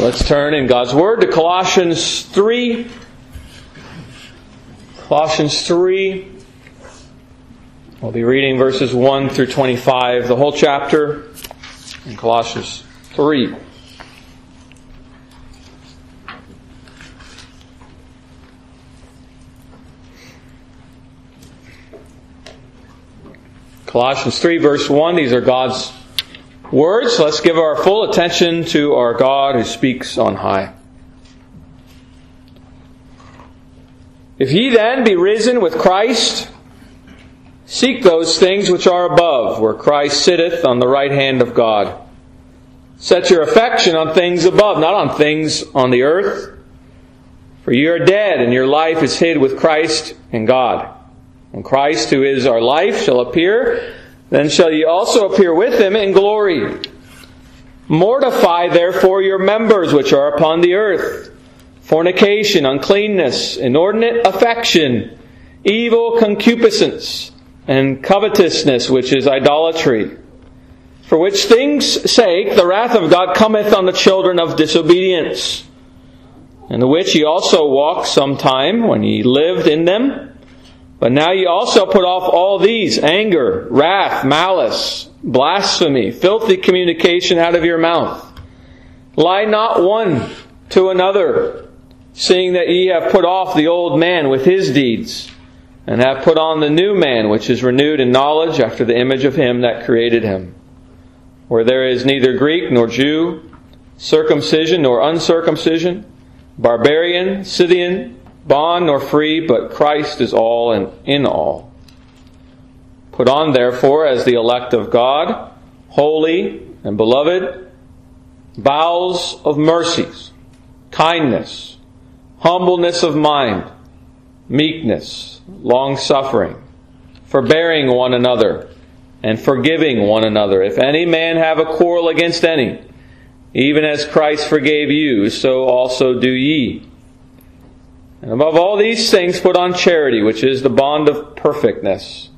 Let's turn in God's Word to Colossians 3. Colossians 3. We'll be reading verses 1 through 25, the whole chapter in Colossians 3. Colossians 3, verse 1. These are God's words. Let's give our full attention to our God who speaks on high. If ye then be risen with Christ, seek those things which are above, where Christ sitteth on the right hand of God. Set your affection on things above, not on things on the earth. For you are dead, and your life is hid with Christ in God. When Christ, who is our life, shall appear, then shall ye also appear with him in glory. Mortify therefore your members which are upon the earth fornication, uncleanness, inordinate affection, evil concupiscence, and covetousness, which is idolatry. For which things' sake the wrath of God cometh on the children of disobedience, in the which ye also walked sometime when ye lived in them. But now ye also put off all these anger, wrath, malice, blasphemy, filthy communication out of your mouth. Lie not one to another, seeing that ye have put off the old man with his deeds, and have put on the new man, which is renewed in knowledge after the image of him that created him. Where there is neither Greek nor Jew, circumcision nor uncircumcision, barbarian, Scythian, bond nor free, but Christ is all and in all. Put on, therefore, as the elect of God, holy and beloved, bowels of mercies, kindness, humbleness of mind, meekness, long suffering, forbearing one another, and forgiving one another. If any man have a quarrel against any, even as Christ forgave you, so also do ye. And above all these things, put on charity, which is the bond of perfectness.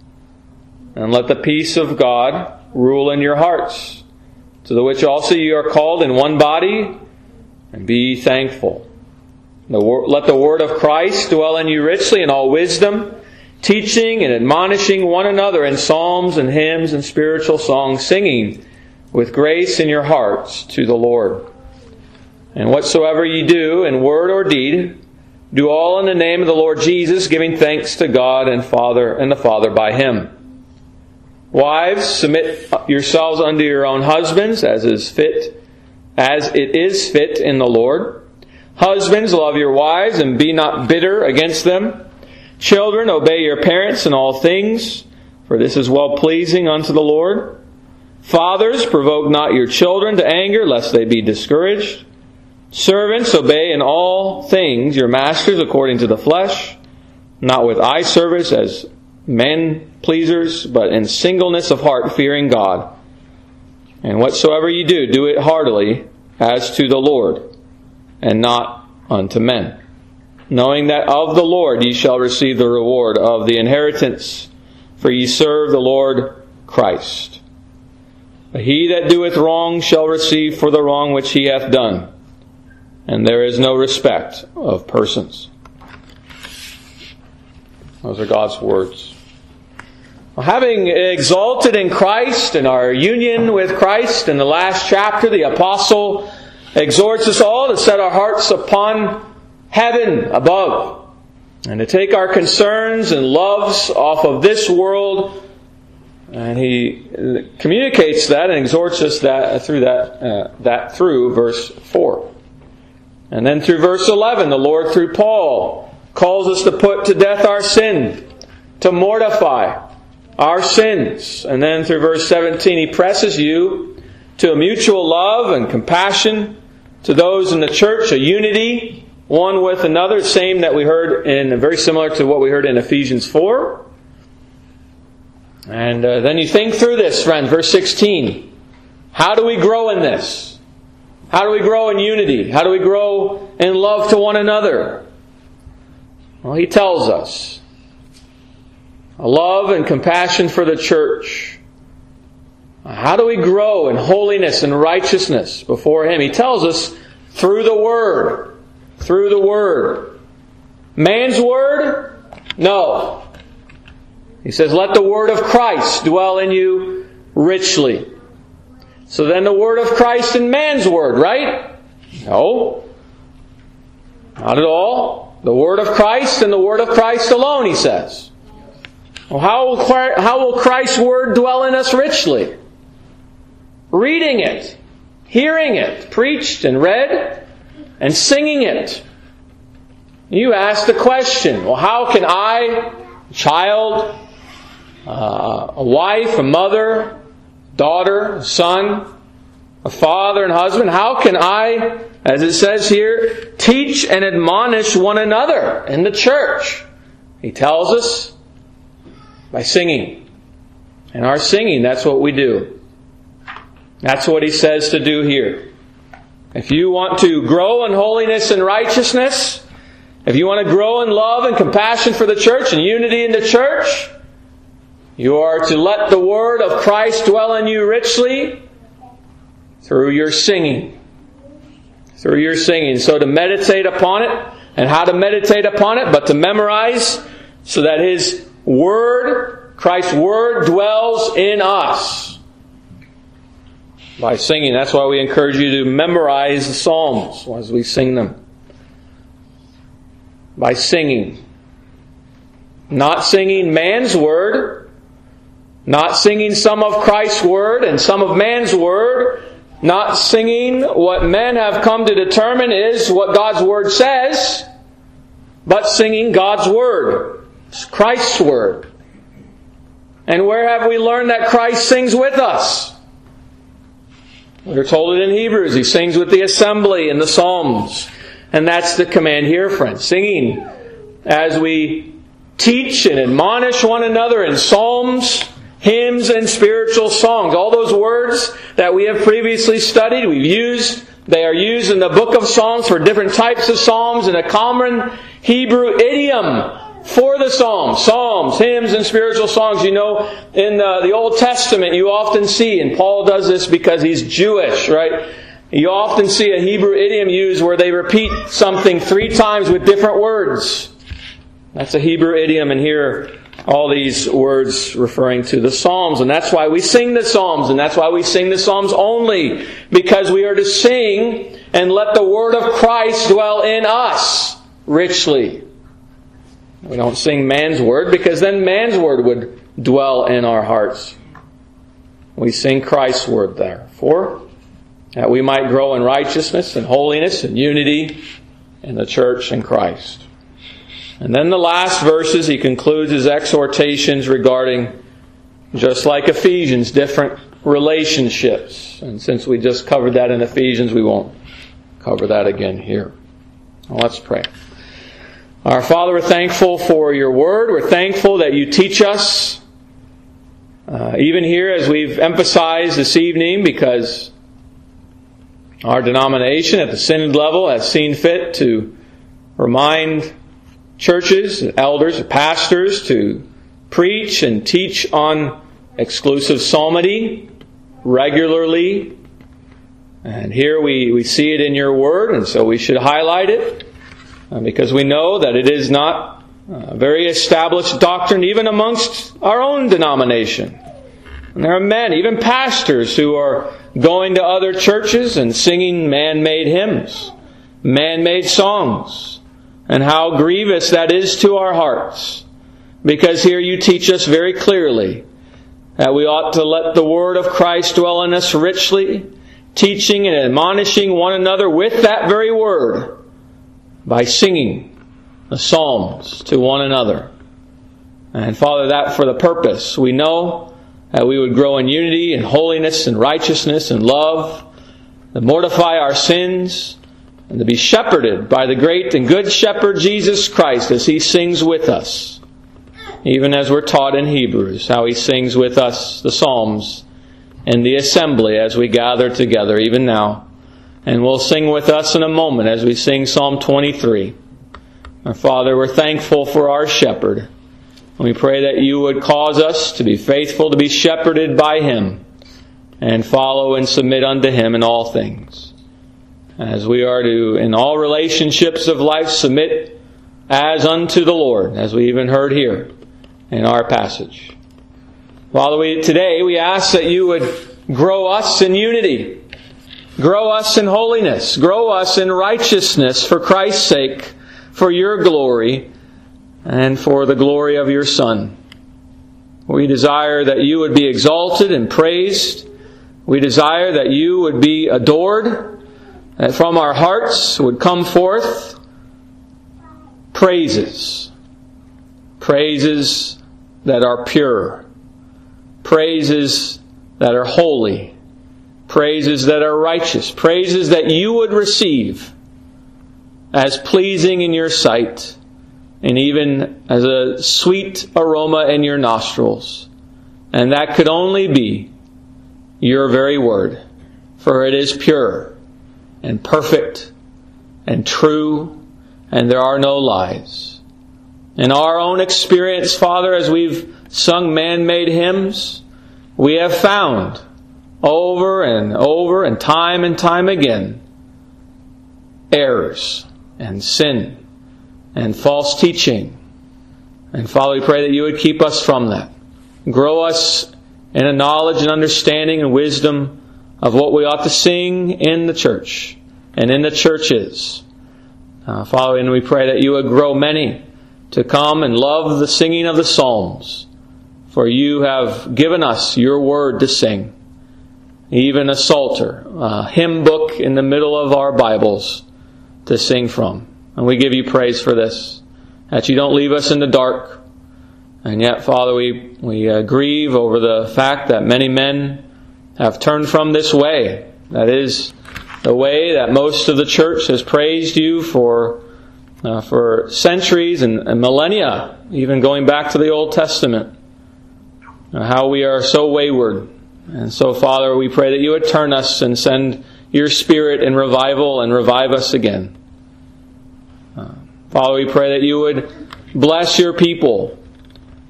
And let the peace of God rule in your hearts, to the which also you are called in one body, and be thankful. Let the word of Christ dwell in you richly in all wisdom, teaching and admonishing one another in psalms and hymns and spiritual songs, singing with grace in your hearts to the Lord. And whatsoever ye do in word or deed, do all in the name of the Lord Jesus, giving thanks to God and Father and the Father by him. Wives, submit yourselves unto your own husbands as is fit, as it is fit in the Lord. Husbands, love your wives and be not bitter against them. Children, obey your parents in all things, for this is well pleasing unto the Lord. Fathers, provoke not your children to anger, lest they be discouraged. Servants, obey in all things your masters according to the flesh, not with eye service as men pleasers, but in singleness of heart, fearing God. And whatsoever ye do, do it heartily as to the Lord, and not unto men. Knowing that of the Lord ye shall receive the reward of the inheritance, for ye serve the Lord Christ. But he that doeth wrong shall receive for the wrong which he hath done and there is no respect of persons. Those are God's words. Well, having exalted in Christ and our union with Christ in the last chapter, the apostle exhorts us all to set our hearts upon heaven above and to take our concerns and loves off of this world. And he communicates that and exhorts us that through that, uh, that through verse 4. And then through verse 11, the Lord, through Paul, calls us to put to death our sin, to mortify our sins. And then through verse 17, he presses you to a mutual love and compassion to those in the church, a unity one with another, same that we heard in, very similar to what we heard in Ephesians 4. And uh, then you think through this, friends, verse 16. How do we grow in this? How do we grow in unity? How do we grow in love to one another? Well, he tells us a love and compassion for the church. How do we grow in holiness and righteousness before Him? He tells us Through the Word. Through the Word. Man's Word? No. He says, let the Word of Christ dwell in you richly. So then the Word of Christ and man's Word, right? No. Not at all. The Word of Christ and the Word of Christ alone, he says. Well, how will, how will Christ's Word dwell in us richly? Reading it, hearing it, preached and read, and singing it. You ask the question, well, how can I, child, uh, a wife, a mother, daughter, son, a father and husband, how can I, as it says here, teach and admonish one another in the church? He tells us by singing. And our singing, that's what we do. That's what he says to do here. If you want to grow in holiness and righteousness, if you want to grow in love and compassion for the church and unity in the church, you are to let the word of Christ dwell in you richly through your singing. Through your singing. So to meditate upon it, and how to meditate upon it, but to memorize so that His Word, Christ's Word dwells in us. By singing. That's why we encourage you to memorize the Psalms as we sing them. By singing. Not singing man's Word, not singing some of Christ's Word and some of man's Word, not singing what men have come to determine is what God's Word says, but singing God's Word, Christ's Word. And where have we learned that Christ sings with us? We're told it in Hebrews. He sings with the assembly in the Psalms. And that's the command here, friends. Singing as we teach and admonish one another in Psalms, hymns and spiritual songs. All those words that we have previously studied, we've used. They are used in the book of Psalms for different types of psalms in a common Hebrew idiom for the psalms. Psalms, hymns, and spiritual songs. You know, in the, the Old Testament, you often see, and Paul does this because he's Jewish, right? You often see a Hebrew idiom used where they repeat something three times with different words. That's a Hebrew idiom, and here all these words referring to the Psalms. And that's why we sing the Psalms, and that's why we sing the Psalms only, because we are to sing and let the Word of Christ dwell in us richly. We don't sing man's Word, because then man's Word would dwell in our hearts. We sing Christ's Word, therefore, that we might grow in righteousness and holiness and unity in the church and Christ. And then the last verses, he concludes his exhortations regarding, just like Ephesians, different relationships. And since we just covered that in Ephesians, we won't cover that again here. Let's pray. Our Father, we're thankful for your word. We're thankful that you teach us, uh, even here as we've emphasized this evening, because our denomination at the synod level has seen fit to remind churches, elders, pastors to preach and teach on exclusive psalmody regularly. And here we, we see it in your word, and so we should highlight it uh, because we know that it is not a very established doctrine even amongst our own denomination. And there are men, even pastors, who are going to other churches and singing man made hymns, man made songs, and how grievous that is to our hearts. Because here you teach us very clearly that we ought to let the word of Christ dwell in us richly, teaching and admonishing one another with that very word by singing the psalms to one another. And Father, that for the purpose. We know that we would grow in unity and holiness and righteousness and love, to mortify our sins, and to be shepherded by the great and good shepherd Jesus Christ as he sings with us. Even as we're taught in Hebrews, how he sings with us the Psalms in the assembly as we gather together, even now. And will sing with us in a moment as we sing Psalm 23. Our Father, we're thankful for our shepherd. We pray that you would cause us to be faithful to be shepherded by him and follow and submit unto him in all things. As we are to, in all relationships of life, submit as unto the Lord, as we even heard here in our passage. Father, we, today we ask that you would grow us in unity, grow us in holiness, grow us in righteousness for Christ's sake, for your glory, and for the glory of your Son. We desire that you would be exalted and praised. We desire that you would be adored, that from our hearts would come forth praises. Praises that are pure. Praises that are holy. Praises that are righteous. Praises that you would receive as pleasing in your sight and even as a sweet aroma in your nostrils. And that could only be your very word, for it is pure and perfect and true, and there are no lies. In our own experience, Father, as we've sung man made hymns, we have found over and over and time and time again errors and sin and false teaching. And Father, we pray that you would keep us from that. Grow us in a knowledge and understanding and wisdom of what we ought to sing in the church and in the churches. Uh, Father, and we pray that you would grow many to come and love the singing of the Psalms, for you have given us your word to sing. Even a psalter, a hymn book in the middle of our Bibles to sing from. And we give you praise for this, that you don't leave us in the dark. And yet, Father, we, we uh, grieve over the fact that many men have turned from this way. That is the way that most of the church has praised you for, uh, for centuries and, and, millennia, even going back to the Old Testament. Uh, how we are so wayward. And so, Father, we pray that you would turn us and send your Spirit in revival and revive us again. Father, we pray that you would bless your people.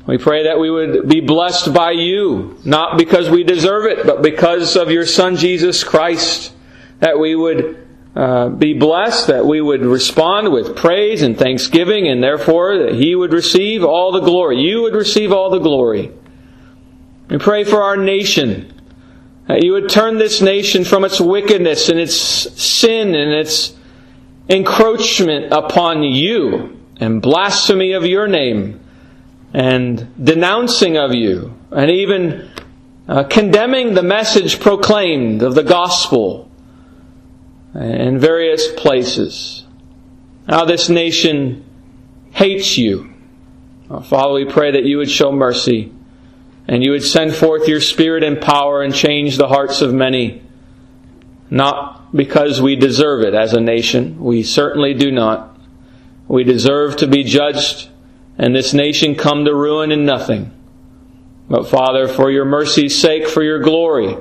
We pray that we would be blessed by you, not because we deserve it, but because of your Son Jesus Christ. That we would uh, be blessed, that we would respond with praise and thanksgiving, and therefore that He would receive all the glory. You would receive all the glory. We pray for our nation, that you would turn this nation from its wickedness and its sin and its encroachment upon you and blasphemy of your name and denouncing of you and even uh, condemning the message proclaimed of the gospel in various places. Now, this nation hates you. Father, we pray that you would show mercy and you would send forth your spirit and power and change the hearts of many, not because we deserve it as a nation. We certainly do not. We deserve to be judged and this nation come to ruin in nothing. But Father, for your mercy's sake, for your glory,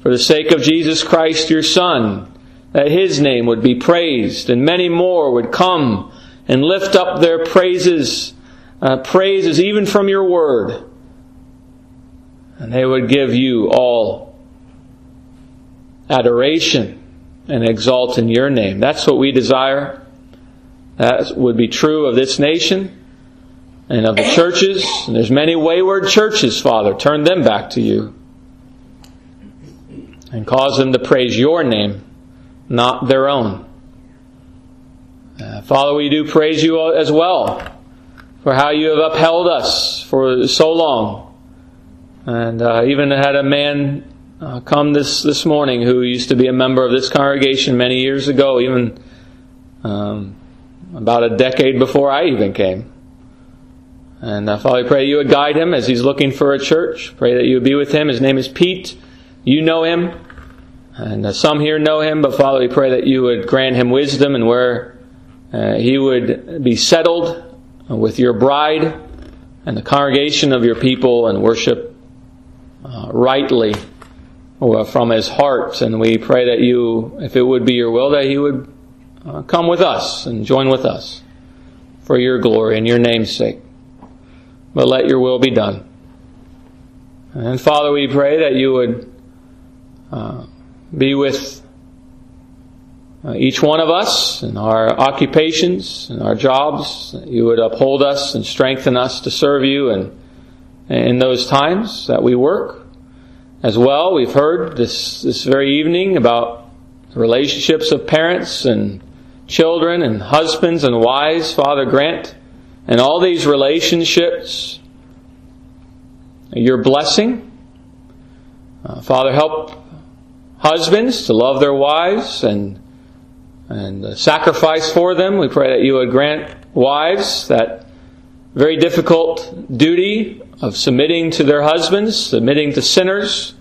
for the sake of Jesus Christ, your Son, that his name would be praised and many more would come and lift up their praises, uh, praises even from your word. And they would give you all adoration and exalt in your name. That's what we desire. That would be true of this nation and of the churches. And there's many wayward churches, Father. Turn them back to you. And cause them to praise your name, not their own. Uh, Father, we do praise you as well for how you have upheld us for so long. And uh, even had a man uh, come this, this morning who used to be a member of this congregation many years ago, even um, about a decade before I even came. And uh, Father, we pray you would guide him as he's looking for a church. Pray that you would be with him. His name is Pete. You know him. And uh, some here know him, but Father, we pray that you would grant him wisdom and where uh, he would be settled with your bride and the congregation of your people and worship uh, rightly from his heart. And we pray that you, if it would be your will, that he would uh, come with us and join with us for your glory and your name's sake. But let your will be done. And Father, we pray that you would uh, be with uh, each one of us in our occupations and our jobs. You would uphold us and strengthen us to serve you and in those times that we work. As well, we've heard this, this very evening about relationships of parents and children and husbands and wives, Father Grant, and all these relationships, your blessing. Uh, Father, help husbands to love their wives and and sacrifice for them. We pray that you would grant wives that very difficult duty of submitting to their husbands, submitting to sinners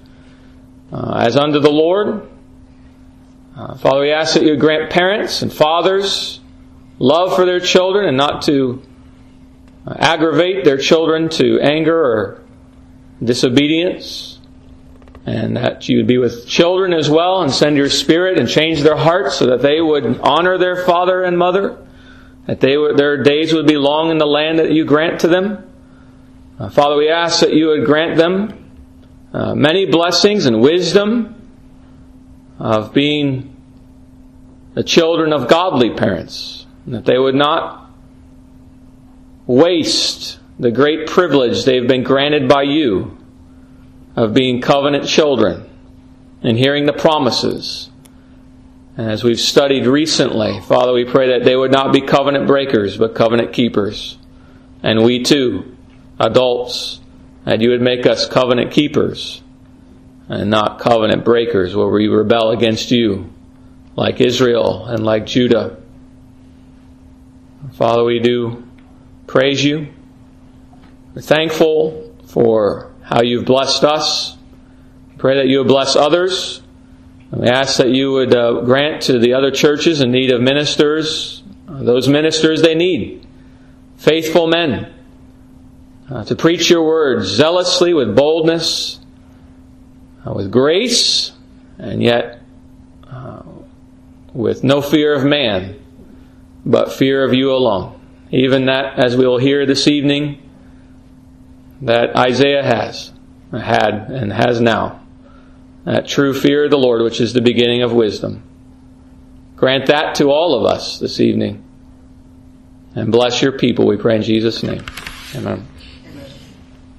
uh, as unto the Lord. Uh, Father, we ask that you grant parents and fathers love for their children and not to uh, aggravate their children to anger or disobedience. And that you would be with children as well and send your spirit and change their hearts so that they would honor their father and mother, that they their days would be long in the land that you grant to them. Uh, Father, we ask that you would grant them uh, many blessings and wisdom of being the children of godly parents, that they would not waste the great privilege they've been granted by you of being covenant children and hearing the promises. And as we've studied recently, Father, we pray that they would not be covenant breakers, but covenant keepers. And we too, adults, that you would make us covenant keepers and not covenant breakers where we rebel against you, like Israel and like Judah. Father, we do praise you. We're thankful for how you've blessed us. Pray that you would bless others. And we ask that you would uh, grant to the other churches in need of ministers, uh, those ministers they need, faithful men, uh, to preach your word zealously with boldness, uh, with grace, and yet uh, with no fear of man, but fear of you alone. Even that, as we will hear this evening, that Isaiah has, had, and has now. That true fear of the Lord, which is the beginning of wisdom. Grant that to all of us this evening. And bless your people, we pray in Jesus' name. Amen.